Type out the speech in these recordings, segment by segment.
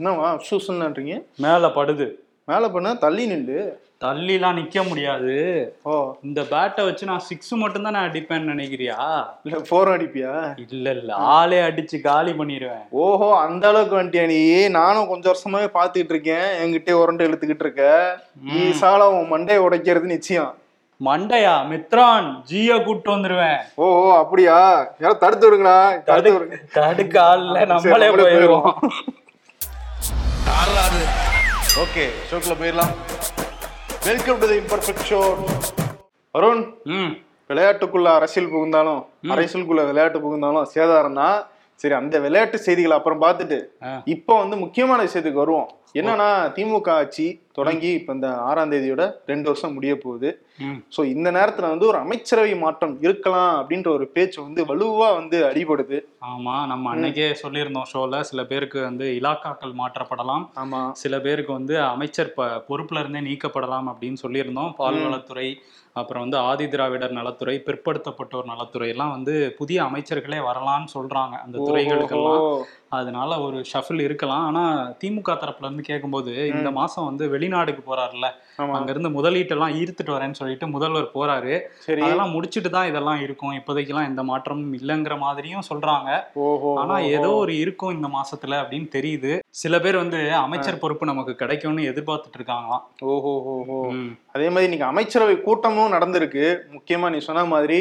என்னவா சூசன்ன்றீங்க மேல படுது. மேலே பண்ண தள்ளி நில்லு. தள்ளிலாம் நிக்க முடியாது. ஓ. இந்த பேட்டை வச்சு நான் சிக்ஸ் மட்டும் தான் நான் அடிப்பேன்னு நினைக்கிறியா? இல்ல ஃபோர் அடிப்பியா? இல்ல இல்ல. ஆளே அடிச்சு காலி பண்ணிடுவேன் ஓஹோ அந்த அளவுக்கு வந்துட்டியா நீ? நானும் கொஞ்சம் வருஷமாவே பார்த்துக்கிட்டு இருக்கேன். என்கிட்டே உரண்டு இழுத்துக்கிட்டு இருக்க. ஈசால உன் மண்டையை உடைக்கிறது நிச்சயம். மண்டையா? மித்ரான் ஜிய கூட்டு வந்துருவேன். ஓஹோ அப்படியா? யாரும் தடுத்து விடுங்களா தடுத்து விடுங்க தடுக்க ஆள்ல நம்மளே நம்மளே போயிடுவோம் ஓகே ஷோக்குள்ள போயிடலாம். Welcome to the imperfect show Arun ம். விளையாட்டுக்குள்ள அரசியல் புகுந்தாலும் அரசியலுக்குள்ள விளையாட்டு புகுந்தாலும் சேதாரம் தான் சரி அந்த விளையாட்டு செய்திகளை அப்புறம் பார்த்துட்டு. இப்போ வந்து முக்கியமான விஷயத்துக்கு வருவோம். என்னன்னா திமுக ஆட்சி தொடங்கி இப்ப இந்த ஆறாம் தேதியோட ரெண்டு வருஷம் முடிய போகுது. சோ இந்த நேரத்துல வந்து ஒரு அமைச்சரவை மாற்றம் இருக்கலாம் அப்படின்ற ஒரு பேச்சு வந்து வலுவா வந்து அடிபடுது. ஆமா நம்ம அன்னைக்கே சொல்லியிருந்தோம் ஷோல சில பேருக்கு வந்து இலாக்காக்கள் மாற்றப்படலாம். ஆமா. சில பேருக்கு வந்து அமைச்சர் பொறுப்புல இருந்தே நீக்கப்படலாம் அப்படின்னு சொல்லியிருந்தோம். பால்வளத்துறை அப்புறம் வந்து ஆதி திராவிடர் நலத்துறை பிற்படுத்தப்பட்டோர் நலத்துறை எல்லாம் வந்து புதிய அமைச்சர்களே வரலாம்னு சொல்றாங்க அந்த துறைகளுக்கெல்லாம். அதனால ஒரு ஷஃபில் இருக்கலாம். ஆனா திமுக தரப்புல இருந்து கேட்கும்போது இந்த மாசம் வந்து வெளிநாடுக்கு போறாருல்ல. அங்க இருந்து முதலீட்டெல்லாம் ஈர்த்துட்டு வரேன்னு சொல்லிட்டு முதல்வர் போறாரு. அதெல்லாம் முடிச்சிட்டு தான் இதெல்லாம் இருக்கும். இப்போதைக்கெல்லாம் எந்த மாற்றமும் இல்லைங்கிற மாதிரியும் சொல்றாங்க. ஆனா ஏதோ ஒரு இருக்கும் இந்த மாசத்துல அப்படின்னு தெரியுது. சில பேர் வந்து அமைச்சர் பொறுப்பு நமக்கு கிடைக்கும்னு எதிர்பார்த்துட்டு இருக்காங்களாம். ஓஹோ ஓஹோ. அதே மாதிரி இன்னைக்கு அமைச்சரவை கூட்டமும் நடந்திருக்கு. முக்கியமா நீ சொன்ன மாதிரி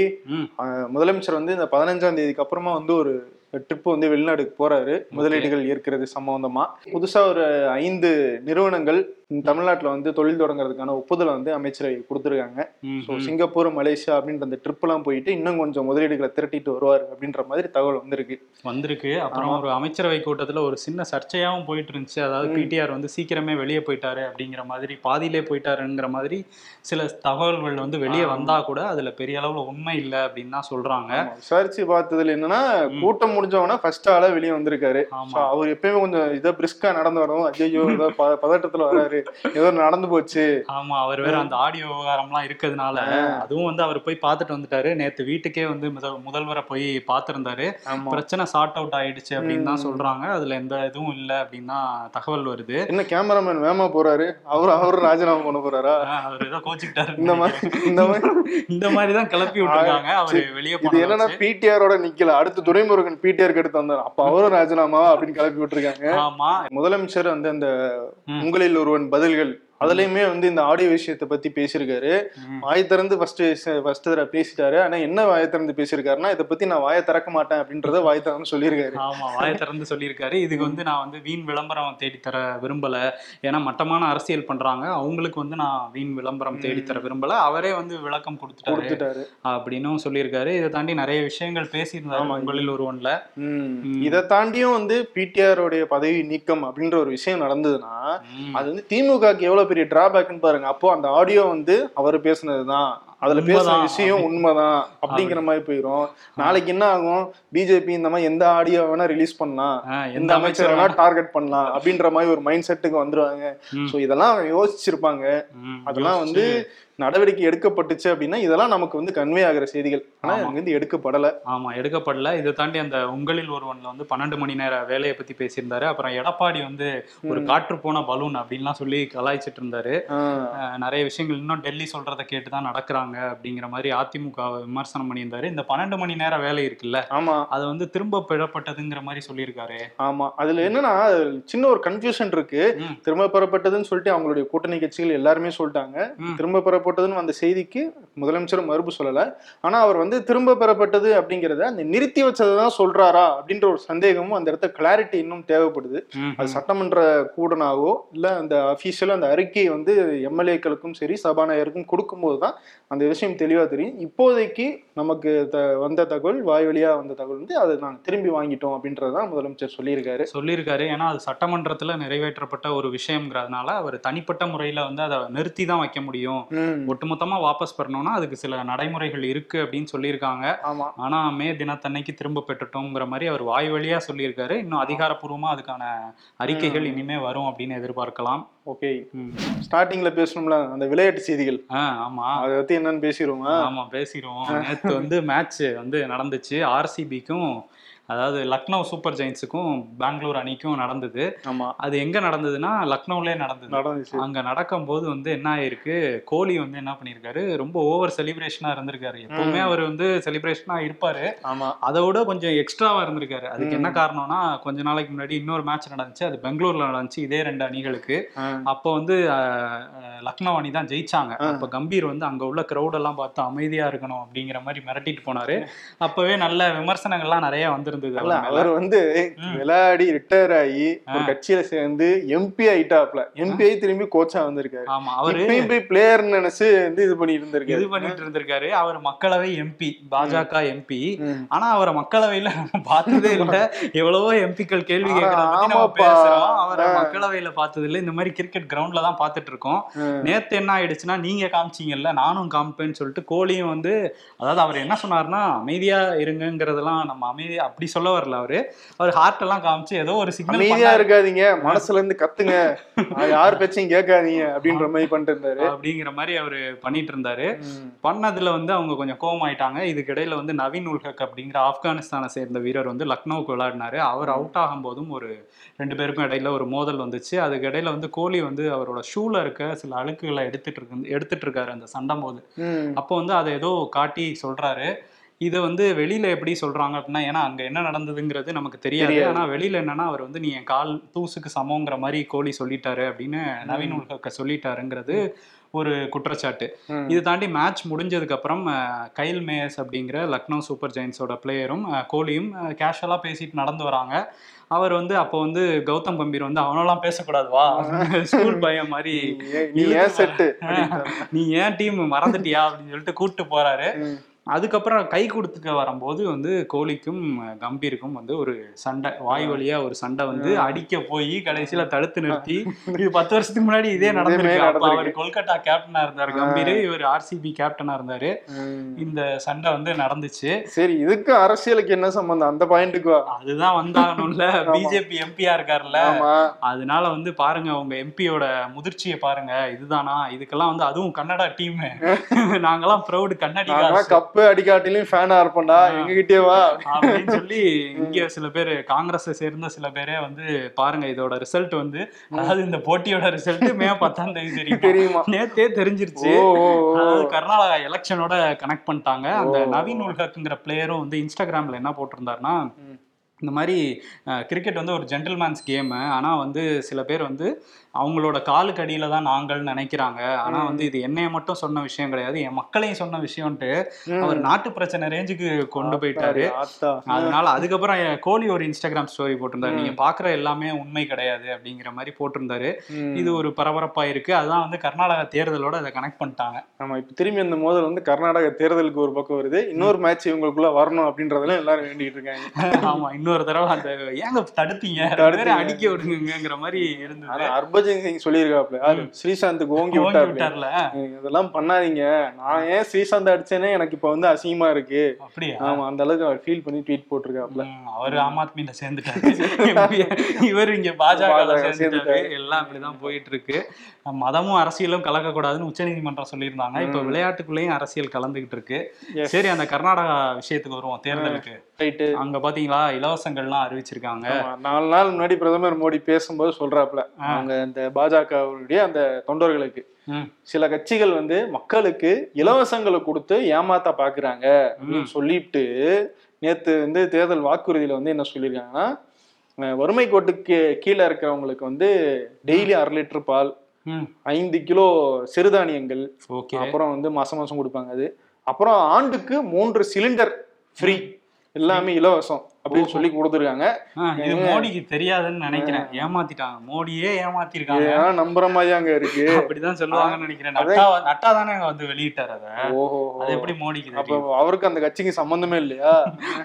முதலமைச்சர் வந்து இந்த பதினஞ்சாம் தேதிக்கு அப்புறமா வந்து ஒரு ட்ரிப் வந்து வெளிநாடுக்கு போறாரு. முதலீடுகள் ஏற்கிறது சம்பந்தமா. புதுசா ஒரு ஐந்து நிறுவனங்கள் தமிழ்நாட்டுல வந்து தொழில் தொடங்குறதுக்கான ஒப்புதலை வந்து அமைச்சரவை கொடுத்துருக்காங்க. ஸோ. சிங்கப்பூர் மலேசியா அப்படின்ற அந்த ட்ரிப் எல்லாம் போயிட்டு இன்னும் கொஞ்சம் முதலீடுகளை திரட்டிட்டு வருவார் அப்படின்ற மாதிரி தகவல் வந்திருக்கு. வந்திருக்கு. அப்புறம் ஒரு அமைச்சரவை கூட்டத்துல ஒரு சின்ன சர்ச்சையாவும் போயிட்டு இருந்துச்சு அதாவது பிடிஆர் வந்து சீக்கிரமே வெளியே போயிட்டாரு அப்படிங்கிற மாதிரி பாதியிலே போயிட்டாருங்கிற மாதிரி சில தகவல்கள் வந்து வெளியே வந்தா கூட அதுல பெரிய அளவுல உண்மை இல்லை அப்படின்னு தான் சொல்றாங்க. விசாரிச்சு பார்த்ததுல என்னன்னா கூட்டம் முடிஞ்சவனா ஃபர்ஸ்ட் ஆளா வெளியே வந்திருக்காரு. அவர் எப்பயுமே கொஞ்சம் இதை பிரிஸ்கா நடந்து வரணும் ஐயோ பதட்டத்துல வராரு. ஏதோ நடந்து போச்சு. ஆமா அவர் வேற அந்த ஆடியோ விவகாரம்லாம் இருக்கிறதுனால அதுவும் வந்து அவர் போய் பார்த்துட்டு வந்துட்டாரு. நேத்து வீட்டுக்கே வந்து முதல் முதல்வரை போய் பார்த்திருந்தாரு. பிரச்சனை சார்ட் அவுட் ஆயிடுச்சு அப்படின்னு தான் சொல்றாங்க. அதுல எந்த இதுவும் இல்லை அப்படின்னு தான் தகவல் வருது. என்ன கேமராமேன் வேமா போறாரு? அவர் அவரும் ராஜினாமா பண்ண போறாரா? அவர் ஏதோ கோச்சிக்கிட்டாரு. இந்த மாதிரி இந்த மாதிரி. இந்த மாதிரி தான் கிளப்பி விட்டுருக்காங்க அவர் வெளியே இது என்னன்னா பிடிஆரோட நிக்கல. அடுத்து துரைமுருகன் பிடிஆருக்கு எடுத்து வந்தார். அப்ப அவரும் ராஜினாமா அப்படின்னு கிளப்பி விட்டுருக்காங்க. ஆமா. முதலமைச்சர் வந்து அந்த. உங்களில் ஒருவன் பதில்கள் அதுலயுமே வந்து இந்த ஆடியோ விஷயத்தை பத்தி பேசியிருக்காரு. வாய் திறந்து ஃபர்ஸ்ட் ஃபர்ஸ்ட் தடவை பேசிட்டாரு. ஆனா என்ன வாயை திறந்து பேசியிருக்காருன்னா இதை பத்தி நான் வாயை திறக்க மாட்டேன் அப்படின்றத வாய் திறந்து சொல்லியிருக்காரு. ஆமா வாயை திறந்து சொல்லியிருக்காரு. இதுக்கு வந்து நான் வந்து வீண் விளம்பரம் தேடித்தர விரும்பல. ஏன்னா மட்டமான அரசியல் பண்றாங்க. அவங்களுக்கு வந்து நான் வீண் விளம்பரம் தேடித்தர விரும்பல. அவரே வந்து விளக்கம் கொடுத்துட்டாரு கொடுத்துட்டாரு. அப்படின்னும் சொல்லியிருக்காரு. இதை தாண்டி நிறைய விஷயங்கள் பேசியிருந்தாரு உங்களில் ஒருவன்ல. இதை தாண்டியும் வந்து பிடிஆர் உடைய பதவி நீக்கம் அப்படின்ற ஒரு விஷயம் நடந்ததுன்னா. அது வந்து திமுகக்கு எவ்வளவு பெரிய டிராபேக்னு பாருங்க. அப்போ அந்த ஆடியோ வந்து அவர் பேசுனதுதான். அதுல உண்மைதான். விஷயம் உண்மைதான். அப்படிங்கிற மாதிரி போயிரும். நாளைக்கு என்ன ஆகும்? பிஜேபி இந்த மாதிரி எந்த ஆடியோ வேணா ரிலீஸ் பண்ணலாம். எந்த அமைச்சர் வேணா டார்கெட் பண்ணலாம் அப்படின்ற மாதிரி ஒரு மைண்ட் செட்டுக்கு வந்துருவாங்க. சோ இதெல்லாம் யோசிச்சிருப்பாங்க. அதெல்லாம் வந்து நடவடிக்கை எடுக்கப்பட்டுச்சு அப்படின்னா இதெல்லாம் நமக்கு வந்து கன்வே ஆகிற செய்திகள். ஆனா. அங்க வந்து எடுக்கப்படல. ஆமா எடுக்கப்படல. இதை தாண்டி அந்த உங்களில் ஒருவன்ல வந்து பன்னெண்டு மணி நேர வேலையை பத்தி பேசியிருந்தாரு. அப்புறம் எடப்பாடி வந்து ஒரு காற்று போன பலூன் அப்படின்லாம் சொல்லி கலாய்ச்சிட்டு இருந்தாரு. நிறைய விஷயங்கள் இன்னும் டெல்லி சொல்றதை கேட்டு தான் நடக்கிறாங்க அப்படிங்கிற மாதிரி அதிமுக விமர்சனம் பண்ணியிருந்தாரு. இந்த பன்னெண்டு மணி நேர வேலை இருக்குல்ல ஆமா. அது வந்து திரும்ப பெறப்பட்டதுங்கிற மாதிரி சொல்லியிருக்காரு. ஆமா. அதுல என்னன்னா சின்ன ஒரு கன்ஃபியூஷன் இருக்கு. திரும்ப பெறப்பட்டதுன்னு சொல்லிட்டு அவங்களுடைய கூட்டணி கட்சிகள் எல்லாருமே சொல்லிட்டாங்க. திரும்ப பெறப்பட்டதுன்னு அந்த செய்திக்கு முதலமைச்சர் மறுப்பு சொல்லல. ஆனா அவர் வந்து திரும்ப பெறப்பட்டது அப்படிங்கறத அந்த நிறுத்தி வச்சதுதான் சொல்றாரா அப்படின்ற ஒரு சந்தேகமும் அந்த இடத்த கிளாரிட்டி இன்னும் தேவைப்படுது. அது சட்டமன்ற கூடனாவோ இல்ல அந்த அபிஷியலா அந்த அறிக்கையை வந்து எம்எல்ஏக்களுக்கும் சரி சபாநாயகருக்கும் கொடுக்கும்போது தான் அந்த விஷயம் தெளிவா தெரியும். இப்போதைக்கு நமக்கு த- வந்த தகவல் வாய் வழியா வந்த தகவல் வந்து அதை நாங்க திரும்பி வாங்கிட்டோம் அப்படின்றதான் முதலமைச்சர் சொல்லியிருக்காரு. சொல்லியிருக்காரு. ஏன்னா அது சட்டமன்றத்துல நிறைவேற்றப்பட்ட ஒரு விஷயம்ங்கிறதுனால அவர் தனிப்பட்ட முறையில வந்து அதை நிறுத்தி தான் வைக்க முடியும். ம். ஒட்டுமொத்தமா வாபஸ் பெறணும்னா அதுக்கு சில நடைமுறைகள் இருக்கு அப்படின்னு சொல்லியிருக்காங்க. ஆமா. ஆனா மே தினத்தன்னைக்கு திரும்ப பெற்றுட்டோங்கிற மாதிரி அவர் வாய் வழியா சொல்லியிருக்காரு. இன்னும் அதிகாரப்பூர்வமா அதுக்கான அறிக்கைகள் இனிமே வரும் அப்படின்னு எதிர்பார்க்கலாம். ஓகே. ஸ்டார்டிங்ல பேசணும்ல அந்த விளையாட்டு செய்திகள். ஆமா. அதை பத்தி என்னன்னு பேசிடுவோமா? ஆமா பேசிடுவோம். நேத்து வந்து மேட்ச் வந்து நடந்துச்சு. ஆர்சிபிக்கும் அதாவது லக்னோ சூப்பர் ஜெயின்ஸுக்கும் பெங்களூர் அணிக்கும் நடந்தது. அது எங்க நடந்ததுன்னா லக்னோவிலே நடந்தது. நடந்துச்சு. அங்க நடக்கும்போது வந்து என்ன ஆயிருக்கு கோலி வந்து என்ன பண்ணிருக்காரு ரொம்ப ஓவர் செலிப்ரேஷனா இருந்திருக்காரு. எப்பவுமே அவர் வந்து செலிப்ரேஷனா இருப்பாரு. அதை விட கொஞ்சம் எக்ஸ்ட்ராவா இருந்திருக்காரு. அதுக்கு என்ன காரணம்னா கொஞ்ச நாளைக்கு முன்னாடி இன்னொரு மேட்ச் நடந்துச்சு. அது பெங்களூர்ல நடந்துச்சு இதே ரெண்டு அணிகளுக்கு. அப்போ வந்து லக்னோ அணி தான் ஜெயிச்சாங்க. அப்ப கம்பீர் வந்து அங்க உள்ள crowd எல்லாம் பார்த்து அமைதியா இருக்கணும் அப்படிங்கிற மாதிரி மிரட்டிட்டு போனாரு. அப்பவே நல்ல விமர்சனங்கள்லாம் நிறைய வந்திருந்தது அவர் வந்து விளையாடி ரிட்டையர் ஆகி ஒரு கட்சியில சேர்ந்து எம்பி ஆயிட்டாப்ல. எம்பி திரும்பி கோச்சா வந்திருக்காரு. ஆமா அவரு போய் பிளேயர் நினைச்சு வந்து இது பண்ணி இருந்திருக்காரு. இது பண்ணிட்டு இருந்திருக்காரு. அவர் மக்களவை எம்பி பாஜக எம்பி. ஆனா அவரை மக்களவையில பார்த்ததே இல்ல. எவ்வளவோ எம்பிக்கள் கேள்வி. பேசுறோம். அவரை. மக்களவையில பார்த்தது இல்ல இந்த மாதிரி கிரிக்கெட் கிரவுண்ட்ல தான் பார்த்துட்டு இருக்கோம். நேத்து என்ன ஆயிடுச்சுன்னா நீங்க காமிச்சீங்கல்ல நானும் காமிப்பேன்னு சொல்லிட்டு கோலியும் வந்து அதாவது அவர் என்ன சொன்னாருன்னா அமைதியா இருங்கங்கிறதெல்லாம் நம்ம அமைதி அப்படி சொல்ல வரல அவரு. அவர் ஹார்ட் எல்லாம் காமிச்சு ஏதோ ஒரு சிக்னல் அமைதியா இருக்காதீங்க மனசுல இருந்து கத்துங்க. யார் பேச்சையும் கேட்காதீங்க அப்படின்ற மாதிரி பண்ணிட்டு இருந்தாரு அப்படிங்கிற மாதிரி அவரு பண்ணிட்டு இருந்தாரு. பண்ணதுல வந்து அவங்க கொஞ்சம் கோவமாயிட்டாங்க. இதுக்கு இடையில வந்து நவீன் உல்ஹக் அப்படிங்கிற ஆப்கானிஸ்தானை சேர்ந்த வீரர் வந்து லக்னோவுக்கு விளையாடினாரு. அவர் அவுட் ஆகும் போதும் ஒரு ரெண்டு பேருக்கும் இடையில ஒரு மோதல் வந்துச்சு. அதுக்கு இடையில வந்து கோலி வந்து அவரோட ஷூல இருக்க சில அழுக்குகளை எடுத்துட்டு இருக்கு எடுத்துட்டு இருக்காரு அந்த சண்டை போது. அப்போ வந்து அதை ஏதோ காட்டி சொல்றாரு. இதை வந்து வெளியில எப்படி சொல்றாங்க அப்படின்னா ஏன்னா அங்க என்ன நடந்ததுங்கிறது நமக்கு தெரியாது. ஆனா வெளியில என்னன்னா அவர் வந்து நீ என் கால் தூசுக்கு சமங்கிற மாதிரி கோலி சொல்லிட்டாரு அப்படின்னு நவீன் உல்ஹக்க சொல்லிட்டாருங்கிறது ஒரு குற்றச்சாட்டு. இது தாண்டி மேட்ச் முடிஞ்சதுக்கு அப்புறம் கைல் மேயர்ஸ் அப்படிங்கிற லக்னோ சூப்பர் ஜெயின்ஸோட பிளேயரும் கோலியும் கேஷுவலா பேசிட்டு நடந்து வராங்க. அவர் வந்து அப்போ வந்து கௌதம் கம்பீர் வந்து அவனெல்லாம் பேசக்கூடாது வா. ஸ்கூல் பையன் மாதிரி. நீ ஏன்- நீ ஏன் செட்டு? நீ ஏன் டீம் மறந்துட்டியா? அப்படின்னு சொல்லிட்டு கூப்பிட்டு போறாரு. அதுக்கப்புறம் கை கொடுத்துக்க வரும்போது வந்து கோலிக்கும் கம்பீருக்கும் வந்து ஒரு சண்டை வாய் வழியா ஒரு சண்டை வந்து அடிக்க போய் கடைசியில தடுத்து நிறுத்தி இது பத்து வருஷத்துக்கு முன்னாடி இதே நடந்திருக்கு. அவர். கொல்கத்தா கேப்டனா இருந்தாரு கம்பீர். இவர் ஆர்சிபி கேப்டனா இருந்தாரு. இந்த சண்டை வந்து நடந்துச்சு. சரி இதுக்கு அரசியலுக்கு என்ன சம்பந்தம்? அந்த பாயிண்ட்டுக்கு அதுதான் வந்தாகணும்ல. பிஜேபி எம்பியா இருக்காருல்ல. அதனால வந்து பாருங்க உங்க எம்பியோட முதிர்ச்சியை பாருங்க. இதுதானா? இதுக்கெல்லாம் வந்து அதுவும் கன்னடா டீம் நாங்கெல்லாம் ப்ரௌடு கன்னடி கப்பு அடிக்காட்டிலையும் ஃபேனா இருப்போம்டா எங்ககிட்டயே வா. அப்படின்னு சொல்லி இங்க சில பேர் காங்கிரஸை சேர்ந்த சில பேரே வந்து பாருங்க இதோட ரிசல்ட் வந்து அதாவது இந்த போட்டியோட ரிசல்ட் மே பத்தாம் தேதி தெரியும்? தெரியுமா? நேத்தே தெரிஞ்சிருச்சு. அதாவது கர்நாடகா எலெக்ஷனோட கனெக்ட் பண்ணிட்டாங்க. அந்த நவீன் உல்ஹக்ங்கிற பிளேயரும் வந்து இன்ஸ்டாகிராம்ல என்ன போட்டிருந்தாருன்னா இந்த மாதிரி கிரிக்கெட் வந்து ஒரு ஜென்டில்மேன்ஸ் கேமு ஆனால் வந்து சில பேர் வந்து அவங்களோட காலுக்கு அடியில தான் நாங்கள் நினைக்கிறாங்க. ஆனா வந்து இது என்னைய மட்டும் சொன்ன விஷயம் கிடையாது என் மக்களையும் சொன்ன விஷயம்ட்டு அவர் நாட்டு பிரச்சனை ரேஞ்சுக்கு கொண்டு போயிட்டாரு. அதனால அதுக்கப்புறம் கோலி ஒரு இன்ஸ்டாகிராம் ஸ்டோரி போட்டிருந்தாரு. நீங்க பாக்குற எல்லாமே உண்மை கிடையாது அப்படிங்கிற மாதிரி போட்டிருந்தாரு. இது ஒரு பரபரப்பா இருக்கு. அதான் வந்து கர்நாடகா தேர்தலோட அதை கனெக்ட் பண்ணிட்டாங்க. ஆமா இப்ப திரும்பி அந்த மோதல் வந்து கர்நாடக தேர்தலுக்கு ஒரு பக்கம் வருது. இன்னொரு மேட்ச் இவங்களுக்குள்ள வரணும் அப்படின்றதெல்லாம் எல்லாரும் வேண்டிட்டு இருக்காங்க. ஆமா இன்னொரு தடவை அந்த ஏங்க தடுத்தீங்க? அடிக்க விடுங்கிற மாதிரி இருந்தது. ஹர்பஜன் சிங் சொல்லியிருக்காப்ல யாரு? ஸ்ரீசாந்துக்கு ஓங்கி விட்டார்ல. இதெல்லாம் பண்ணாதீங்க. நான் ஏன் ஸ்ரீசாந்த் அடிச்சேனே எனக்கு இப்ப வந்து அசிங்கமா இருக்கு. அப்படியா? ஆமா அந்த அளவுக்கு அவர் ஃபீல் பண்ணி ட்வீட் போட்டிருக்காப்ல அவரு ஆம் ஆத்மியில சேர்ந்துட்டாரு. இவர் இங்க பாஜக சேர்ந்துட்டாரு. எல்லாம் இப்படிதான் போயிட்டு இருக்கு மதமும் அரசியலும் கலக்கக்கூடாதுன்னு உச்சநீதிமன்றம் சொல்லியிருந்தாங்க. இப்ப விளையாட்டுக்குள்ளேயும் அரசியல் கலந்துகிட்டு இருக்கு. சரி அந்த கர்நாடகா விஷயத்துக்கு வருவோம் தேர்தலுக்கு. ரைட்டு அங்க பாத்தீங்களா இலவசங்கள்லாம் அறிவிச்சிருக்காங்க. நாலு நாள் முன்னாடி பிரதமர் மோடி பேசும்போது சொல்றாப்ல அவங்க இந்த பாஜகவுடைய அந்த தொண்டர்களுக்கு. சில கட்சிகள் வந்து மக்களுக்கு இலவசங்களை கொடுத்து ஏமாத்த பாக்குறாங்க அப்படின்னு சொல்லிட்டு நேத்து வந்து தேர்தல் வாக்குறுதியில வந்து என்ன சொல்லியிருக்காங்கன்னா வறுமை கோட்டுக்கு கீழே இருக்கிறவங்களுக்கு வந்து டெய்லி அரை லிட்டர் பால் ஐந்து கிலோ சிறுதானியங்கள் ஓகே. அப்புறம் வந்து மாசம் மாசம் கொடுப்பாங்க அது. அப்புறம் ஆண்டுக்கு மூன்று சிலிண்டர் ஃப்ரீ. எல்லாமே இலவசம். அப்படின்னு சொல்லி கொடுத்துருக்காங்க. இது மோடிக்கு தெரியாதுன்னு நினைக்கிறேன். ஏமாத்திட்டாங்க. மோடியே ஏமாத்திருக்காங்க. ஏன்? நம்புற மாதிரி அங்க இருக்கு? அப்படிதான் சொல்லுவாங்கன்னு நினைக்கிறேன். நட்டா நட்டா தானே வந்து வெளியிட்டாரு அத. ஓஹோ. அது எப்படி மோடிக்கு அப்ப அவருக்கு அந்த கட்சிக்கு சம்பந்தமே இல்லையா?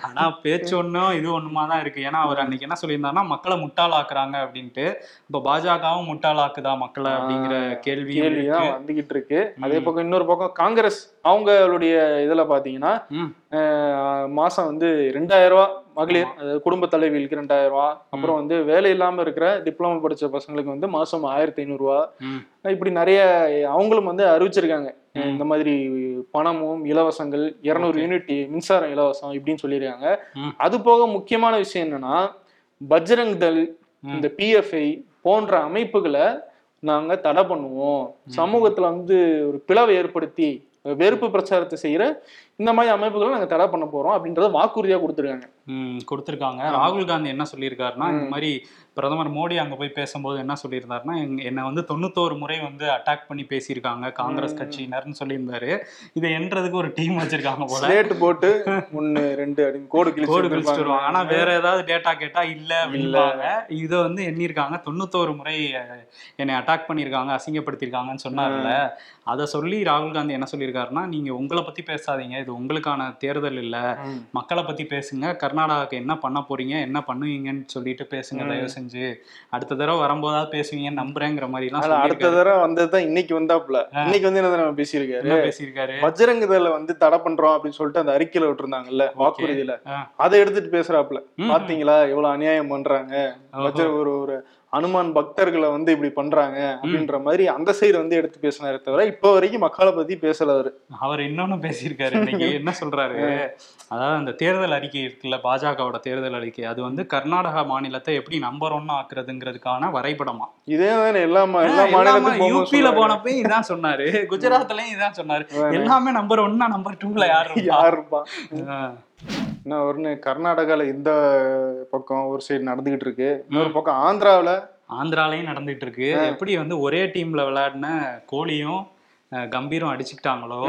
ஆனா பேச்சு ஒண்ணும் இது ஒண்ணுமா தான் இருக்கு. ஏன்னா அவர் அன்னைக்கு என்ன சொல்லியிருந்தாருன்னா மக்களை முட்டாளாக்குறாங்க அப்படின்ட்டு. இப்ப பாஜகவும் முட்டாளாக்குதா மக்களை அப்படிங்கிற கேள்விதான் இருக்கு. வந்துகிட்டு இருக்கு. அதே பக்கம் இன்னொரு பக்கம் காங்கிரஸ் அவங்களுடைய இதுல பாத்தீங்கன்னா மாசம் வந்து ரெண்டாயிரம் ரூபாய் மகளிர் குடும்ப தலைவிகளுக்கு ரெண்டாயிரம் ரூபா அப்புறம் வந்து வேலை இல்லாம இருக்கிற டிப்ளமோ படிச்ச பசங்களுக்கு வந்து மாசம் ஆயிரத்தி ஐநூறு ரூபா. இப்படி நிறைய அவங்களும் வந்து அறிவிச்சிருக்காங்க. இந்த மாதிரி பணமும் இலவசங்கள் இருநூறு யூனிட் மின்சாரம் இலவசம் இப்படின்னு சொல்லியிருக்காங்க. அது போக முக்கியமான விஷயம் என்னன்னா பஜ்ரங் ம். இந்த பிஎஃப்ஐ போன்ற அமைப்புகளை நாங்க தடை பண்ணுவோம். சமூகத்துல வந்து ஒரு பிளவை ஏற்படுத்தி வெறுப்பு பிரச்சாரத்தை செய்யற இந்த மாதிரி அமைப்புகளை நாங்க தடை பண்ண போறோம் அப்படின்றத வாக்குறுதியா கொடுத்துருக்காங்க. கொடுத்துருக்காங்க. ராகுல் காந்தி என்ன சொல்லியிருக்காருன்னா இந்த மாதிரி பிரதமர் மோடி அங்க போய் பேசும்போது என்ன சொல்லியிருந்தாருன்னா என்னை வந்து தொண்ணூத்தோரு முறை வந்து அட்டாக் பண்ணி பேசியிருக்காங்க காங்கிரஸ் கட்சியினர்னு சொல்லியிருந்தாரு. இதை என்றதுக்கு ஒரு டீம் வச்சிருக்காங்க போல. ஸ்லேட் போட்டு ஒன்னு ரெண்டு அப்படின்னு கோடு கோடு கழிச்சுட்டு வந்திருப்பாங்க. வருவாங்க. ஆனா வேற ஏதாவது டேட்டா கேட்டா இல்ல அப்படின்பாங்க இதை வந்து எண்ணிருக்காங்க தொண்ணூத்தோரு முறை என்னை அட்டாக் பண்ணியிருக்காங்க அசிங்கப்படுத்தியிருக்காங்கன்னு சொன்னார்ல. அதை சொல்லி ராகுல் காந்தி என்ன சொல்லியிருக்காருன்னா நீங்க உங்களை பத்தி பேசாதீங்க. இது உங்களுக்கான தேர்தல் இல்ல. மக்களை பத்தி பேசுங்க. கர்நாடகாக்கு என்ன பண்ண போறீங்க? என்ன பண்ணுவீங்கன்னு சொல்லிட்டு பேசுங்க. தயவு செஞ்சு. அடுத்த தடவை வரும்போதாவது பேசுவீங்கன்னு நம்புறேங்கிற மாதிரி எல்லாம் ஆனா அடுத்த. தடவை வந்ததுதான் இன்னைக்கு வந்தாப்புல. இன்னைக்கு வந்து என்ன பேசியிருக்காரு? பேசியிருக்காரு? பஜ்ரங் தள வந்து தடை பண்றோம் அப்படின்னு சொல்லிட்டு அந்த அறிக்கையில விட்டுருந்தாங்கல்ல வாக்குறுதியில. அதை எடுத்துட்டு பேசுறாப்புல. பாத்தீங்களா? எவ்வளவு அநியாயம் பண்றாங்க. ஒரு ஒரு அனுமான் பக்தர்களை வந்து இப்படி பண்றாங்க அப்படின்ற மாதிரி அந்த சைடு வந்து எடுத்து பேசினாரே தவிர இப்ப வரைக்கும் மக்களை பத்தி பேசல அவரு. அவர் இன்னொன்னு பேசியிருக்காரு. இன்னைக்கு என்ன சொல்றாரு? அதாவது அந்த தேர்தல் அறிக்கை இருக்குல்ல பாஜகவோட தேர்தல் அறிக்கை. அது வந்து கர்நாடகா மாநிலத்தை எப்படி நம்பர் ஒன்னு ஆக்குறதுங்கிறதுக்கான வரைபடமா? இதே எல்லா எல்லா மாநிலத்துக்கும் யூபியில போகும்போது போனப்ப இதான் சொன்னாரு. குஜராத்லயும் இதான் சொன்னாரு. எல்லாமே நம்பர் ஒன்னா நம்பர் டூல யாரு இருப்பா? என்ன ஒண்ணு கர்நாடகால இந்த பக்கம் ஒரு சைடு நடந்துகிட்டு இருக்கு இன்னொரு பக்கம் ஆந்திராவுல. ஆந்திராலையும் நடந்துட்டு இருக்கு எப்படி வந்து ஒரே டீம்ல விளையாடின கோலியும் கம்பீரும் அடிச்சுக்கிட்டாங்களோ.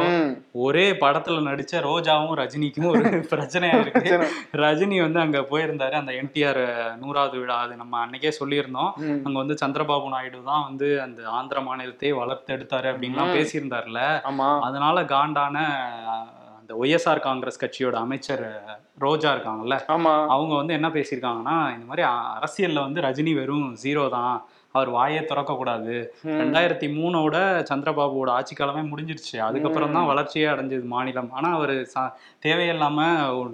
ஒரே படத்துல நடிச்ச ரோஜாவும் ரஜினிக்கும் ஒரு பிரச்சனையா இருக்கு. ரஜினி வந்து அங்க போயிருந்தாரு. அந்த என்டிஆர் நூறாவது விழா அது நம்ம அன்னைக்கே சொல்லியிருந்தோம். அங்க வந்து சந்திரபாபு நாயுடு தான் வந்து அந்த ஆந்திர மாநிலத்தை வளர்த்து எடுத்தாரு அப்படின்லாம் பேசியிருந்தாருல ஆமா. அதனால காண்டான அந்த ஒய்எஸ்ஆர் காங்கிரஸ் கட்சியோட அமைச்சர் ரோஜா இருக்காங்கல்ல ஆமா. அவங்க வந்து என்ன பேசியிருக்காங்கன்னா இந்த மாதிரி அரசியல்ல வந்து ரஜினி வெறும் ஜீரோ தான். அவர் வாயே திறக்க கூடாது. ரெண்டாயிரத்தி மூணோட சந்திரபாபுவோட ஆட்சி காலமே முடிஞ்சிருச்சு. அதுக்கப்புறம் தான் வளர்ச்சியே அடைஞ்சது மாநிலம். ஆனா அவர் தேவையில்லாம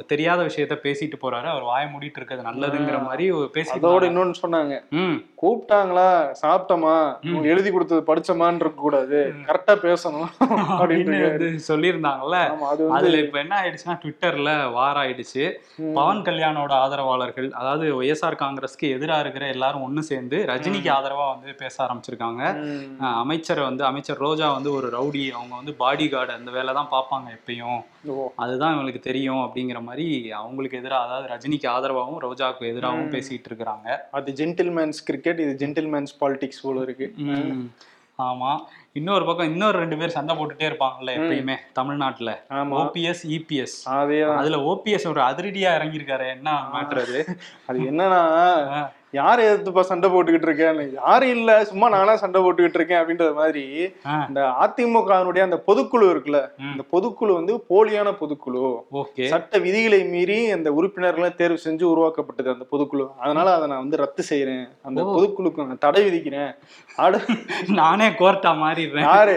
தெரியாத விஷயத்த பேசிட்டு போறாரு. அவர் வாயை மூடிட்டு இருக்கிறது நல்லதுங்கிற மாதிரி ஒரு அதோட பேசி இன்னொன்னு சொன்னாங்க. ம். கூப்பிட்டாங்களா? சாப்பிட்டோமா? எழுதி கொடுத்தது படிச்சோமான்னு இருக்க கூடாது கரெக்டா பேசணும். அப்படின்னு சொல்லியிருந்தாங்கல்ல. அதுல இப்ப என்ன ஆயிடுச்சுன்னா ட்விட்டர்ல வார் ஆயிடுச்சு. பவன் கல்யாணோட ஆதரவாளர்கள் அதாவது ஒய்எஸ்ஆர் காங்கிரஸ்க்கு எதிரா இருக்கிற எல்லாரும் ஒண்ணு சேர்ந்து ரஜினிக்கு ஆதரவா வந்து பேச ஆரம்பிச்சிருக்காங்க. அமைச்சரை வந்து அமைச்சர் ரோஜா வந்து ஒரு ரவுடி அவங்க வந்து பாடி கார்டு அந்த வேலை தான் பார்ப்பாங்க எப்பயும். அதுதான் இவங்களுக்கு தெரியும் அப்படிங்கிற மாதிரி அவங்களுக்கு எதிராக அதாவது ரஜினிக்கு ஆதரவாகவும் ரோஜாவுக்கு எதிராகவும் பேசிட்டு இருக்கிறாங்க. அது ஜென்டில்மேன்ஸ் கிரிக்கெட் இது ஜென்டில்மேன்ஸ் பாலிடிக்ஸ் போல இருக்கு. ஆமா. இன்னொரு பக்கம் இன்னொரு ரெண்டு பேர் சண்டை போட்டுட்டே இருப்பாங்கல்ல எப்பயுமே தமிழ்நாட்டுல. ஓபிஎஸ் இபிஎஸ் அதேதான். அதுல ஓபிஎஸ் ஒரு அதிரடியா இறங்கியிருக்காரு என்ன மேட்ரு அது? என்னன்னா யார் எதிர்த்துப்பா சண்டை போட்டுக்கிட்டு இருக்கேன் யாரும் இல்ல? சும்மா நானா சண்டை போட்டுக்கிட்டு இருக்கேன் அப்படின்றது மாதிரி இந்த அதிமுகவினுடைய அந்த பொதுக்குழு இருக்குல்ல இந்த பொதுக்குழு வந்து போலியான பொதுக்குழு. சட்ட விதிகளை மீறி அந்த உறுப்பினர்களை தேர்வு செஞ்சு உருவாக்கப்பட்டது அந்த பொதுக்குழு. அதனால அதை நான் வந்து ரத்து செய்யறேன் அந்த பொதுக்குழுக்கு நான் தடை விதிக்கிறேன். நானே கோர்ட்டா மாறிடுறேன். யாரு?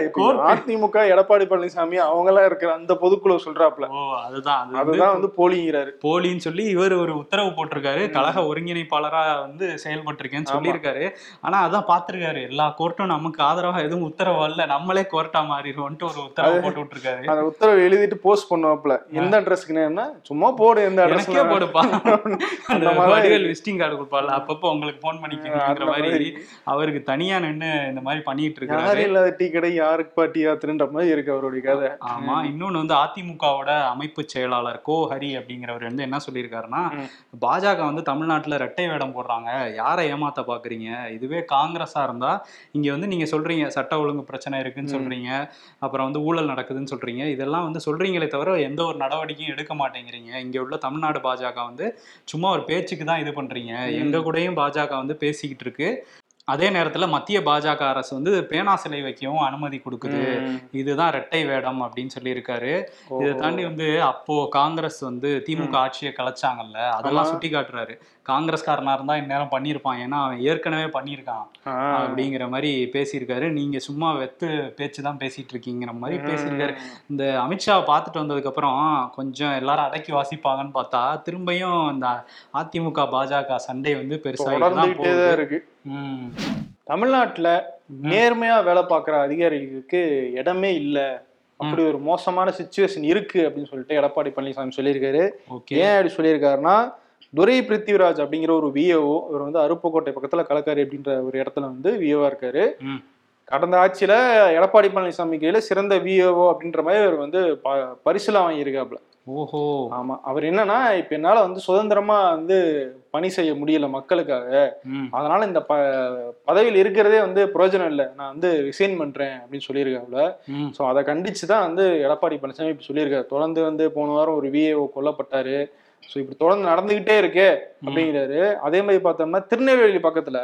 அதிமுக எடப்பாடி பழனிசாமி அவங்க எல்லாம் இருக்கிற அந்த பொதுக்குழு சொல்றாப்ல அதுதான். அதுதான் வந்து போலிங்கிறாரு. போலின்னு சொல்லி இவர் ஒரு உத்தரவு போட்டிருக்காரு. கழக ஒருங்கிணைப்பாளரா வந்து செயல்பட்டிருக்கேன்னு சொல்லியிருக்காரு. ஆனா அதான் பாத்திருக்காரு எல்லா கோர்ட்டும் நமக்கு ஆதரவா எதுவும் உத்தரவு இல்ல நம்மளே கோர்ட்டா மாறிடுவோம்ட்டு ஒரு உத்தரவு போட்டு விட்டுருக்காரு. அந்த உத்தரவு எழுதிட்டு போஸ்ட் பண்ணுவாப்ல எந்த அட்ரஸ்க்குன்னா சும்மா போடு எந்த எனக்கே அட்ரஸ் போடுப்பா. வடிவேல் விசிட்டிங் கார்டு கொடுப்பாள் அப்பப்போ உங்களுக்கு போன் பண்ணிக்கிங்கிற அந்த மாதிரி. அவருக்கு தனியா நின்னு இந்த மாதிரி பண்ணிட்டு இருக்காரு. இல்லாத டீ கடை யாருக்கு பாட்டி யாத்திரன்ற மாதிரி இருக்கு அவருடைய கதை. ஆமா. இன்னொன்னு வந்து அதிமுகவோட அமைப்பு செயலாளர் கோ ஹரி அப்படிங்கிறவர் வந்து என்ன சொல்லியிருக்காருன்னா பாஜக வந்து தமிழ்நாட்டுல ரெட்டை வேடம் போடுறாங்க. யாரை ஏமாத்த பாக்குறீங்க? இதுவே காங்கிரஸா இருந்தா இங்க வந்து நீங்க சொல்றீங்க சட்ட ஒழுங்கு பிரச்சனை இருக்குன்னு சொல்றீங்க அப்புறம் வந்து ஊழல் நடக்குதுன்னு சொல்றீங்க இதெல்லாம் வந்து சொல்றீங்களே தவிர எந்த ஒரு நடவடிக்கையும் எடுக்க மாட்டேங்கிறீங்க. இங்க உள்ள தமிழ்நாடு பாஜக வந்து சும்மா ஒரு பேச்சுக்கு தான் இது பண்றீங்க. எங்க கூடயும் பாஜக வந்து பேசிக்கிட்டு இருக்கு. அதே நேரத்துல மத்திய பாஜக அரசு வந்து பேனா சிலை வைக்கவும் அனுமதி கொடுக்குது. இதுதான் ரெட்டை வேடம் அப்படின்னு சொல்லியிருக்காரு. இதை தாண்டி வந்து அப்போ காங்கிரஸ் வந்து திமுக ஆட்சியை கலைச்சாங்கல்ல அதெல்லாம். சுட்டி காட்டுறாரு காங்கிரஸ்காரனா இருந்தா இந்நேரம் பண்ணியிருப்பான். ஏன்னா அவன் ஏற்கனவே பண்ணியிருக்கான். அப்படிங்கிற மாதிரி பேசியிருக்காரு. நீங்க சும்மா வெத்து பேச்சு தான் பேசிட்டு இருக்கீங்கிற மாதிரி பேசியிருக்காரு. இந்த அமித்ஷாவை பார்த்துட்டு வந்ததுக்கு அப்புறம் கொஞ்சம் எல்லாரும் அடக்கி வாசிப்பாங்கன்னு பார்த்தா திரும்பியும் இந்த அதிமுக பாஜக சண்டை வந்து போகுது. இருக்கு. தமிழ்நாட்டுல நேர்மையா வேலை பார்க்குற அதிகாரிகளுக்கு இடமே இல்ல. அப்படி ஒரு மோசமான சுச்சுவேஷன் இருக்கு அப்படின்னு சொல்லிட்டு எடப்பாடி பழனிசாமி சொல்லியிருக்காரு. ஏன் அப்படி சொல்லியிருக்காருன்னா துரை பிருத்திவிராஜ் அப்படிங்கிற ஒரு விஏஓ இவர் வந்து அருப்புக்கோட்டை பக்கத்துல களக்காரி அப்படின்ற ஒரு இடத்துல வந்து விஏவா இருக்காரு. கடந்த ஆட்சியில எடப்பாடி பழனிசாமி கையில சிறந்த விஏஓ அப்படின்ற மாதிரி அவர் வந்து ப- பரிசுலாம் வாங்கியிருக்காப்ல ஓஹோ. ஆமா. அவர் என்னன்னா இப்ப என்னால வந்து சுதந்திரமா வந்து பணி செய்ய முடியல மக்களுக்காக. அதனால இந்த ப பதவியில் இருக்கிறதே வந்து பிரயோஜனம் இல்லை. நான் வந்து ரிசைன் பண்றேன் அப்படின்னு சொல்லியிருக்காப்புல. ஸோ அதை கண்டிச்சு தான் வந்து எடப்பாடி பழனிசாமி இப்ப சொல்லியிருக்காரு. தொடர்ந்து வந்து போன வாரம் ஒரு விஏஓ கொல்லப்பட்டாரு. ஸோ இப்படி தொடர்ந்து நடந்துகிட்டே இருக்கே அப்படிங்கிறாரு. அதே மாதிரி பார்த்தோம்னா திருநெல்வேலி பக்கத்துல.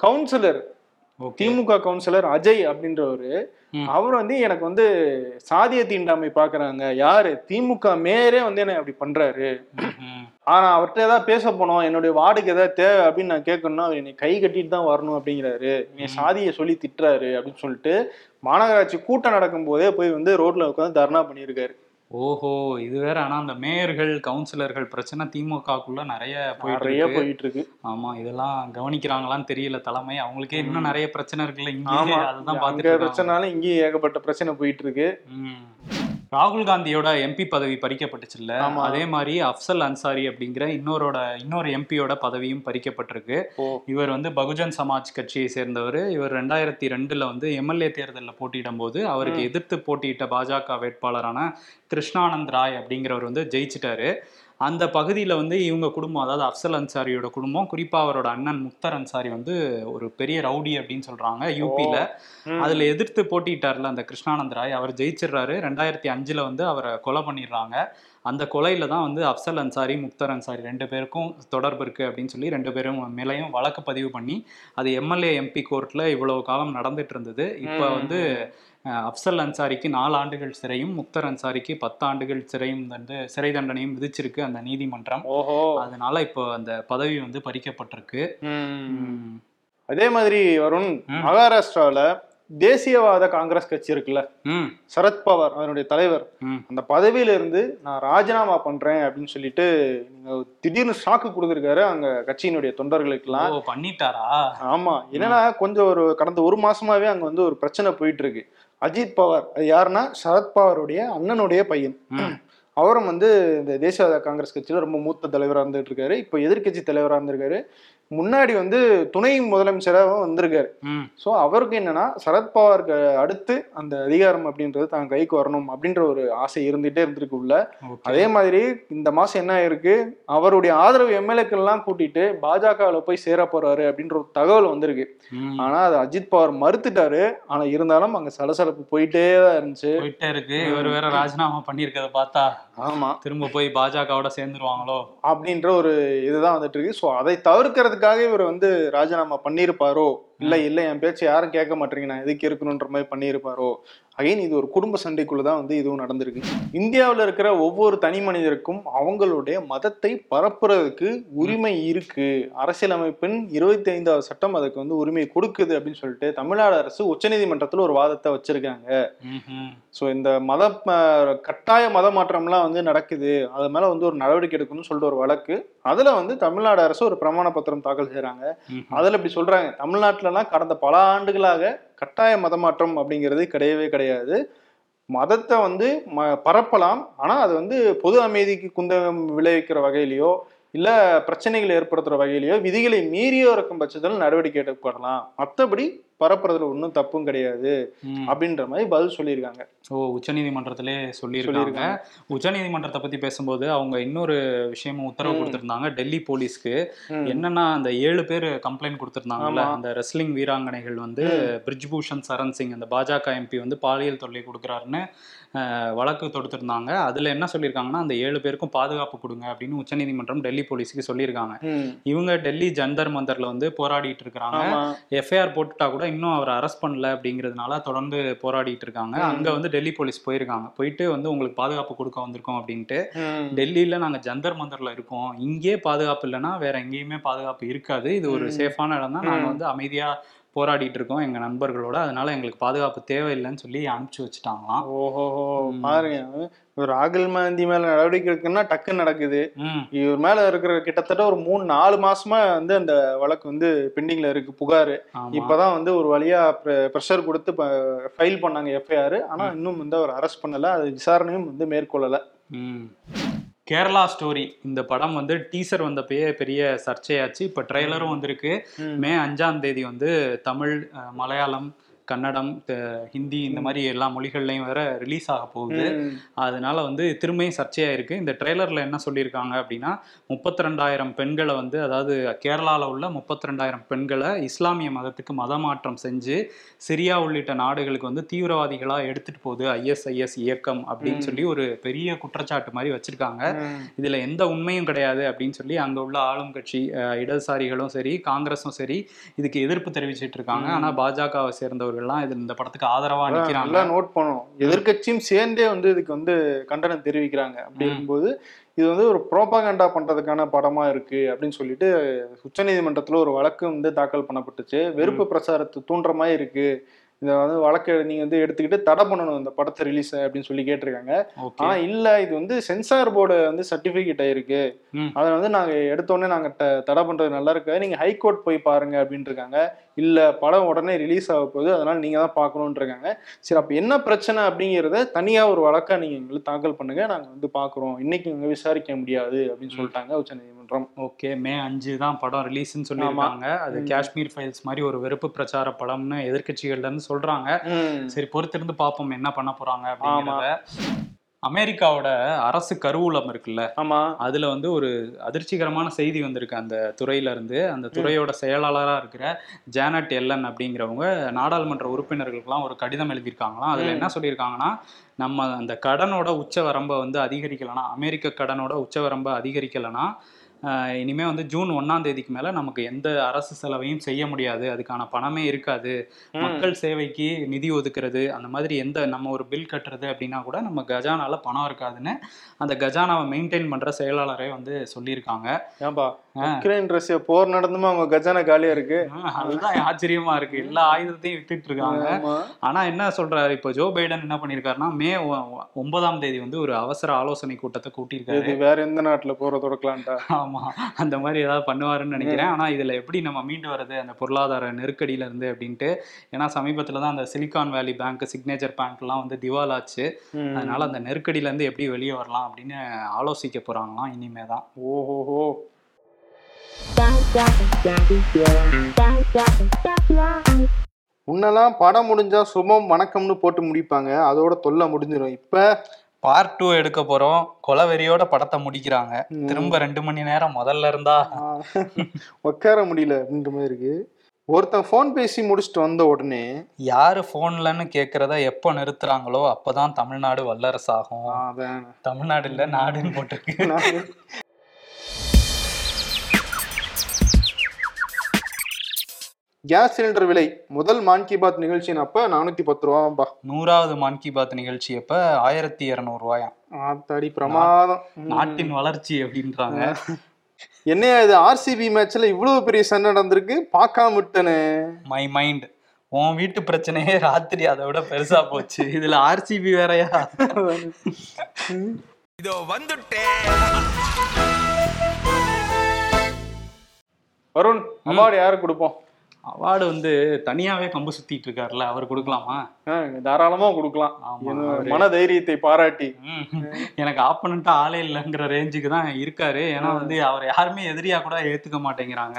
கவுன்சிலர் திமுக கவுன்சிலர் அஜய் அப்படின்றவரு. அவர் வந்து எனக்கு வந்து சாதிய தீண்டாமை பாக்குறாங்க. யாரு? திமுக மேயரே வந்து என்ன அப்படி பண்றாரு. ஆனா அவர்கிட்ட ஏதாவது பேச போனோம். என்னுடைய வார்டுக்கு ஏதாவது தேவை அப்படின்னு நான் கேட்கணும்னா அவர் என்னை கை கட்டிட்டு தான் வரணும் அப்படிங்கிறாரு. என்னை சாதியை சொல்லி திட்டுறாரு அப்படின்னு சொல்லிட்டு மாநகராட்சி கூட்டம் நடக்கும் போதே போய் வந்து ரோட்ல உட்காந்து தர்ணா பண்ணியிருக்காரு. ஓஹோ இது வேற. ஆனா அந்த மேயர்கள் கவுன்சிலர்கள் பிரச்சனை திமுகக்குள்ள நிறைய போயிட்டு நிறைய போயிட்டு இருக்கு ஆமா இதெல்லாம் கவனிக்கிறாங்களான்னு தெரியல தலைமை. அவங்களுக்கே இன்னும் நிறைய பிரச்சனை இருக்குல்ல இங்கே அதுதான் இருக்காங்க. பிரச்சனாலும் இங்கேயும் ஏகப்பட்ட பிரச்சனை போயிட்டு இருக்கு. ராகுல் காந்தியோட எம்பி பதவி பறிக்கப்பட்டுச்சுல்ல. அதே மாதிரி அப்சல் அன்சாரி அப்படிங்கிற இன்னொரோட இன்னொரு எம்பியோட பதவியும் பறிக்கப்பட்டிருக்கு. இவர் வந்து பகுஜன் சமாஜ் கட்சியை சேர்ந்தவர். இவர் ரெண்டாயிரத்தி ரெண்டுல வந்து எம்எல்ஏ தேர்தலில் போட்டியிடும் போது அவருக்கு எதிர்த்து போட்டியிட்ட பாஜக வேட்பாளரான கிருஷ்ணானந்த் ராய் அப்படிங்கிறவர் வந்து ஜெயிச்சிட்டாரு. அந்த பகுதியில் வந்து இவங்க குடும்பம் அதாவது அப்சல் அன்சாரியோட குடும்பம் குறிப்பாக அவரோட அண்ணன் முக்தர் அன்சாரி வந்து ஒரு பெரிய ரவுடி அப்படின்னு சொல்றாங்க யூபியில். அதுல எதிர்த்து போட்டிட்டார்ல அந்த கிருஷ்ணானந்த் ராய். அவர் ஜெயிச்சிடுறாரு. ரெண்டாயிரத்தி அஞ்சுல வந்து அவரை கொலை பண்ணிடுறாங்க. அந்த கொலையில தான் வந்து அப்சல் அன்சாரி முக்தர் அன்சாரி ரெண்டு பேருக்கும் தொடர்பு இருக்கு அப்படின்னு சொல்லி ரெண்டு பேரும் மேலேயும் வழக்கு பதிவு பண்ணி அது எம்எல்ஏ எம்பி கோர்ட்ல இவ்வளவு காலம் நடந்துட்டு இருந்தது. இப்போ. வந்து அப்சல் அன்சாரிக்கு நாலு ஆண்டுகள் சிறையும் முக்தர் அன்சாரிக்கு பத்து ஆண்டுகள் சிறையும் வந்து சிறை தண்டனையும் விதிச்சிருக்கு அந்த நீதிமன்றம். ஓஹோ. அதனால இப்போ அந்த பதவி வந்து பறிக்கப்பட்டிருக்கு. அதே மாதிரி வருண் ம். மகாராஷ்டிரால தேசியவாத காங்கிரஸ் கட்சி இருக்குல்ல? சரத்பவார் அதனுடைய தலைவர். அந்த பதவியில இருந்து நான் ராஜினாமா பண்றேன் அப்படின்னு சொல்லிட்டு நீங்க திடீர்னு ஷாக்கு கொடுத்துருக்காரு அங்க கட்சியினுடைய தொண்டர்களுக்கெல்லாம். பண்ணிட்டாரா? ஆமா. என்னன்னா கொஞ்சம் ஒரு கடந்த ஒரு மாசமாவே அங்க வந்து ஒரு பிரச்சனை போயிட்டு இருக்கு. அஜித் பவார். அது யாருன்னா? சரத்பவாருடைய அண்ணனுடைய பையன். அவரும் வந்து இந்த தேசியவாத காங்கிரஸ் கட்சியில ரொம்ப மூத்த தலைவரா இருந்துட்டு இருக்காரு. இப்போ எதிர்க்கட்சி தலைவரா இருந்திருக்காரு. முன்னாடி வந்து துணை முதலமைச்சராகவும் வந்திருக்காரு. ஸோ அவருக்கு என்னன்னா சரத்பவாருக்கு அடுத்து அந்த அதிகாரம் அப்படின்றது தான் கைக்கு வரணும் அப்படின்ற ஒரு ஆசை இருந்துட்டே இருந்திருக்கு உள்ள. அதே மாதிரி இந்த மாசம் என்ன ஆயிருக்கு? அவருடைய ஆதரவு எம்எல்ஏக்கள் எல்லாம் கூட்டிட்டு பாஜகவில் போய் சேர போறாரு அப்படின்ற ஒரு தகவல் வந்திருக்கு. ஆனா அது அஜித் பவார் மறுத்துட்டாரு. ஆனா இருந்தாலும் அங்க சலசலப்பு போயிட்டே தான் இருந்துச்சு. போயிட்டே இருக்கு. இவர் வேற ராஜினாமா பண்ணியிருக்கத பார்த்தா ஆமா. திரும்ப போய் பாஜகவோட சேர்ந்துருவாங்களோ? அப்படின்ற ஒரு இதுதான் வந்துட்டு இருக்கு. ஸோ அதை தவிர்க்கிறதுக்காக இவர் வந்து ராஜினாமா பண்ணியிருப்பாரோ? இல்ல இல்ல என் பேச்சு யாரும் கேட்க மாட்டீங்க நான் எதுக்கு இருக்கணுன்ற மாதிரி பண்ணியிருப்பாரோ? அகைன் இது ஒரு குடும்ப சண்டைக்குள்ள தான் வந்து இதுவும் நடந்திருக்கு. இந்தியாவில் இருக்கிற ஒவ்வொரு தனி மனிதருக்கும் அவங்களுடைய மதத்தை பரப்புறதுக்கு உரிமை இருக்கு. அரசியலமைப்பின் இருபத்தி ஐந்தாவது சட்டம் அதுக்கு வந்து உரிமை கொடுக்குது அப்படின்னு சொல்லிட்டு தமிழ்நாடு அரசு உச்சநீதிமன்றத்தில் ஒரு வாதத்தை வச்சிருக்காங்க. ஸோ இந்த மத கட்டாய மத மாற்றம்லாம் வந்து நடக்குது. அது மேல வந்து ஒரு நடவடிக்கை எடுக்கணும்னு சொல்லிட்டு ஒரு வழக்கு. அதுல வந்து தமிழ்நாடு அரசு ஒரு பிரமாண பத்திரம் தாக்கல் செய்றாங்க. ம்ஹும். அதுல இப்படி சொல்றாங்க. தமிழ்நாட்டுலலாம் கடந்த பல ஆண்டுகளாக கட்டாய மத மாற்றம் அப்படிங்கிறது கிடையவே கிடையாது. மதத்தை வந்து ம பரப்பலாம். ஆனால் அது வந்து பொது அமைதிக்கு குந்தகம் விளைவிக்கிற வகையிலையோ இல்லை பிரச்சனைகளை ஏற்படுத்துகிற வகையிலையோ விதிகளை மீறியோ இருக்கும் பட்சத்தில் நடவடிக்கை எடுக்கப்படலாம். மற்றபடி பரப்புறதுல ஒன்றும் தப்பும் கிடையாது. அப்படின்ற மாதிரி பதில் சொல்லியிருக்காங்க ஓ உச்சநீதிமன்றத்திலே சொல்லியிருக்காங்க உச்சநீதிமன்றத்தை பத்தி பேசும்போது அவங்க இன்னொரு விஷயமும் உத்தரவு. கொடுத்திருந்தாங்க டெல்லி போலீஸ்க்கு. என்னன்னா அந்த ஏழு பேர் கம்ப்ளைண்ட் கொடுத்திருந்தாங்கல்ல. அந்த ரெஸ்லிங் வீராங்கனைகள் வந்து பிரிஜ்பூஷன் சரண் சிங் அந்த பாஜக எம்பி வந்து பாலியல் தொல்லை கொடுக்குறாருன்னு வழக்கு தொடுத்திருந்தாங்க அதுல என்ன சொல்லியிருக்காங்கன்னா அந்த ஏழு பேருக்கும் பாதுகாப்பு கொடுங்க அப்படின்னு உச்சநீதிமன்றம் டெல்லி போலீஸுக்கு சொல்லியிருக்காங்க. இவங்க டெல்லி ஜந்தர் மந்தர்ல வந்து போராடிட்டு இருக்கிறாங்க எஃப்ஐஆர் போட்டுட்டா கூட இன்னும் அவரை அரெஸ்ட் பண்ணல அப்படிங்கிறதுனால தொடர்ந்து போராடிட்டு இருக்காங்க. அங்க வந்து டெல்லி போலீஸ் போயிருக்காங்க போயிட்டு வந்து உங்களுக்கு பாதுகாப்பு கொடுக்க வந்திருக்கோம் அப்படின்ட்டு. டெல்லியில நாங்க ஜந்தர் மந்தர்ல இருக்கோம் இங்கே பாதுகாப்பு இல்லைன்னா வேற எங்கேயுமே பாதுகாப்பு இருக்காது இது ஒரு. சேஃபான இடம் தான் நாங்க. வந்து அமைதியா போராடிட்டு இருக்கோம் எங்க நண்பர்களோட. அதனால எங்களுக்கு பாதுகாப்பு தேவையில்லைன்னு சொல்லி அனுப்பிச்சு வச்சுட்டாங்களாம். ஓஹோ. பாருங்க. ஒரு ராகுல் காந்தி மேல நடவடிக்கை எடுக்குன்னா டக்குன்னு நடக்குது. இவர் மேல இருக்கிற கிட்டத்தட்ட ஒரு மூணு நாலு மாசமா வந்து அந்த வழக்கு வந்து பெண்டிங்ல இருக்கு புகாரு. இப்பதான் வந்து ஒரு வழியா ப்ரெஷர் கொடுத்து ஃபைல் பண்ணாங்க எஃப்ஐஆர் ஆனா இன்னும் வந்து அவர் அரெஸ்ட் பண்ணல. அது விசாரணையும் வந்து மேற்கொள்ளல. ம். கேரளா ஸ்டோரி. இந்த படம் வந்து டீசர் வந்தப்பயே பெரிய சர்ச்சையாச்சு. இப்போ ட்ரெய்லரும் வந்திருக்கு. ம். அஞ்சாம் தேதி வந்து தமிழ் மலையாளம் கன்னடம் ஹிந்தி இந்த மாதிரி எல்லா மொழிகள்லையும் வேற ரிலீஸ் ஆக போகுது. அதனால வந்து திரும்பியும் சர்ச்சையா இருக்கு இந்த ட்ரெய்லர்ல என்ன சொல்லியிருக்காங்க அப்படின்னா முப்பத்தி ரெண்டாயிரம் பெண்களை வந்து அதாவது கேரளால உள்ள முப்பத்தி ரெண்டாயிரம் பெண்களை இஸ்லாமிய மதத்துக்கு மதமாற்றம் செஞ்சு சிரியா உள்ளிட்ட நாடுகளுக்கு வந்து தீவிரவாதிகளா எடுத்துட்டு போகுது ஐஎஸ்ஐஎஸ் இயக்கம் அப்படின்னு. சொல்லி ஒரு பெரிய குற்றச்சாட்டு மாதிரி வச்சிருக்காங்க. இதுல எந்த உண்மையும் கிடையாது அப்படின்னு சொல்லி அங்க உள்ள ஆளும் கட்சி இடதுசாரிகளும் சரி காங்கிரஸும் சரி இதுக்கு எதிர்ப்பு தெரிவிச்சிட்டு இருக்காங்க ம். ஆனா பாஜகவை சேர்ந்தவர்கள்லாம் இது இந்த படத்துக்கு ஆதரவா நிக்கிறாங்க. நல்லா நோட் பண்ணணும். எதிர்க்கட்சியும் சேர்ந்தே வந்து இதுக்கு வந்து கண்டனம் தெரிவிக்கிறாங்க அப்படி ம். இருக்கும்போது இது வந்து ஒரு ப்ரோபாகண்டா பண்றதுக்கான படமா இருக்கு அப்படின்னு சொல்லிட்டு உச்சநீதிமன்றத்துல ஒரு வழக்கு வந்து தாக்கல் பண்ணப்பட்டுச்சு. வெறுப்பு பிரச்சாரத்தை தூண்டுற மாதிரி இருக்கு. இதை வந்து வழக்கு நீங்க வந்து எடுத்துக்கிட்டு தடை பண்ணணும் இந்த படத்தை ரிலீஸ் அப்படின்னு சொல்லி கேட்டிருக்காங்க. ஆனா இல்ல இது வந்து சென்சார் போர்டு வந்து சர்டிபிகேட் ஆயிருக்கு. அதை வந்து நாங்க எடுத்தோடனே நாங்க த- தடை பண்றது நல்லா இருக்காது. நீங்க ஹைகோர்ட் போய் பாருங்க அப்படின்ட்டு இருக்காங்க இல்ல படம் உடனே ரிலீஸ் ஆக போகுது. அதனால நீங்க தான் பார்க்கணும்னு இருக்காங்க சரி அப்ப என்ன பிரச்சனை அப்படிங்கிறத தனியா ஒரு வழக்கா நீங்க எங்களுக்கு தாக்கல் பண்ணுங்க. நாங்க வந்து பாக்குறோம் இன்னைக்கு இங்க விசாரிக்க முடியாது அப்படின்னு சொல்லிட்டாங்க உச்சநீதிமன்றம். ஓகே மே அஞ்சு தான் படம் ரிலீஸ்னு சொல்லியிருக்காங்க. அது. காஷ்மீர் ஃபைல்ஸ் மாதிரி ஒரு வெறுப்பு பிரச்சார படம்னு எதிர்க்கட்சிகள்ல இருந்து சொல்றாங்க. சரி பொறுத்திருந்து பார்ப்போம் என்ன பண்ண போறாங்க அப்படிங்கிறத. அமெரிக்காவோட அரசு கருவூலம் இருக்குல்ல? ஆமா. அதுல வந்து ஒரு அதிர்ச்சிகரமான செய்தி வந்திருக்கு அந்த துறையில இருந்து அந்த துறையோட செயலாளரா இருக்கிற ஜானட் எல்லன் அப்படிங்கிறவங்க நாடாளுமன்ற உறுப்பினர்களுக்கெல்லாம் ஒரு கடிதம் எழுதியிருக்காங்களாம். அதுல. என்ன சொல்லியிருக்காங்கன்னா நம்ம அந்த கடனோட உச்சவரம்பை வந்து அதிகரிக்கலைன்னா அமெரிக்க கடனோட உச்சவரம்பை அதிகரிக்கலைன்னா இனிமே வந்து ஜூன் ஒன்னாம் தேதிக்கு மேல நமக்கு எந்த அரசு செலவையும் செய்ய முடியாது அதுக்கான பணமே இருக்காது. மக்கள் சேவைக்கு நிதி ஒதுக்குறது அந்த மாதிரி எந்த நம்ம ஒரு பில் கட்டுறது அப்படின்னா கூட நம்ம கஜானால பணம் இருக்காதுன்னு அந்த கஜானாவை மெயின்டைன் பண்ற செயலாளரே வந்து சொல்லியிருக்காங்க ஏன்பா. உக்ரைன் ரஷ்யா போர் நடந்துமா? அவங்க கஜானா காலியா இருக்கு. அதுதான் ஆச்சரியமா இருக்கு. எல்லா ஆயுதத்தையும் விட்டுட்டு இருக்காங்க. ஆனா என்ன சொல்றாரு? இப்போ ஜோ பைடன் என்ன பண்ணிருக்காருன்னா மே ஒன்பதாம் தேதி வந்து ஒரு அவசர ஆலோசனை கூட்டத்தை கூட்டியிருக்காரு. வேற எந்த நாட்டுல போற தொடக்கலான்டா ஆமா. அந்த மாதிரி ஏதாவது பண்ணுவாருன்னு நினைக்கிறேன். ஆனா இதுல எப்படி நம்ம மீண்டு வர்றது? அந்த பொருளாதார நெருக்கடியில இருந்து அப்படின்ட்டு. ஏன்னா சமீபத்துல தான் அந்த சிலிகான் வேலி பேங்க் சிக்னேச்சர் பேங்க் எல்லாம் வந்து திவால் ஆச்சு. அதனால அந்த நெருக்கடியில இருந்து எப்படி வெளியே வரலாம் அப்படின்னு ஆலோசிக்க போறாங்களாம் இனிமே தான் ஓஹோஹோ. முன்னெல்லாம் படம் முடிஞ்சா சுபம் வணக்கம்னு போட்டு முடிப்பாங்க. அதோட தொல்லை முடிஞ்சிடும் இப்ப பார்ட் டூ எடுக்க போறோம். கொலவெறியோட படத்தை முடிக்கிறாங்க. திரும்ப ரெண்டு மணி நேரம் முதல்ல இருந்தா? உட்கார முடியல. அப்படின்ற மாதிரி இருக்கு. ஒருத்தன் ஃபோன் பேசி முடிச்சுட்டு வந்த உடனே யாரு போன்லன்னு கேக்குறத எப்ப நிறுத்துறாங்களோ அப்பதான் தமிழ்நாடு வல்லரசாகும். தமிழ்நாடு இல்ல நாடுன்னு போட்டிருக்கு. கேஸ் சிலிண்டர் விலை. முதல் மான் கி பாத் நிகழ்ச்சியின் அப்ப நானூத்தி பத்து ரூபாம்பா நூறாவது மான் கி பாத் நிகழ்ச்சி அப்ப ஆயிரத்தி இருநூறு ரூபாயாம் ஆத்தாடி பிரமாதம். நாட்டின் வளர்ச்சி அப்படின்றாங்க. என்னையா இது? ஆர்சிபி மேட்ச்ல இவ்வளவு பெரிய சண்டை நடந்திருக்கு. பார்க்காம விட்டனே. மை மைண்ட் உன் வீட்டு பிரச்சனையே ராத்திரி அதை விட பெருசா போச்சு. இதுல ஆர்சிபி வேறயா? இதோ வந்துட்டேன் வருண் அவார்டு யாருக்கு கொடுப்போம்? அவார்டு வந்து தனியாகவே கம்பு சுத்திட்டு இருக்காருல்ல அவர் கொடுக்கலாமா? தாராளமா கொடுக்கலாம். மன தைரியத்தை பாராட்டி. எனக்கு ஆப்பனண்டா ஆளே இல்லைங்கிற ரேஞ்சுக்கு தான் இருக்காரு. ஏன்னா வந்து அவர் யாருமே எதிரியா கூட ஏத்துக்க மாட்டேங்கிறாங்க.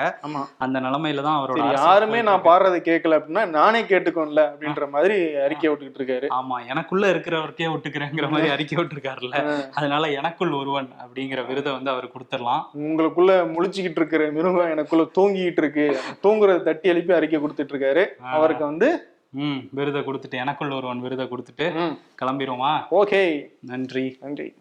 அந்த நிலைமையில தான் அவரோட யாருமே நான். பாடுறதை கேட்கல அப்படின்னா நானே கேட்டுக்கோன்ல அப்படின்ற மாதிரி அறிக்கை விட்டுக்கிட்டு இருக்காரு. ஆமா எனக்குள்ள இருக்கிறவருக்கே விட்டுக்கிறேங்கிற மாதிரி அறிக்கை விட்டுருக்காருல்ல. அதனால எனக்குள் ஒருவன் அப்படிங்கிற விருதை வந்து அவர் கொடுத்துடலாம். உங்களுக்குள்ள முழிச்சுக்கிட்டு இருக்கிற மிருகம் எனக்குள்ள தூங்கிட்டு இருக்கு. தூங்குறத தட்டி எழுப்பி அறிக்கை கொடுத்துட்டு இருக்காரு. அவருக்கு வந்து ம் விருதை கொடுத்துட்டு எனக்குள் ஒருவன் விருதை கொடுத்துட்டு கிளம்பிடுவோமா ஓகே. நன்றி. நன்றி.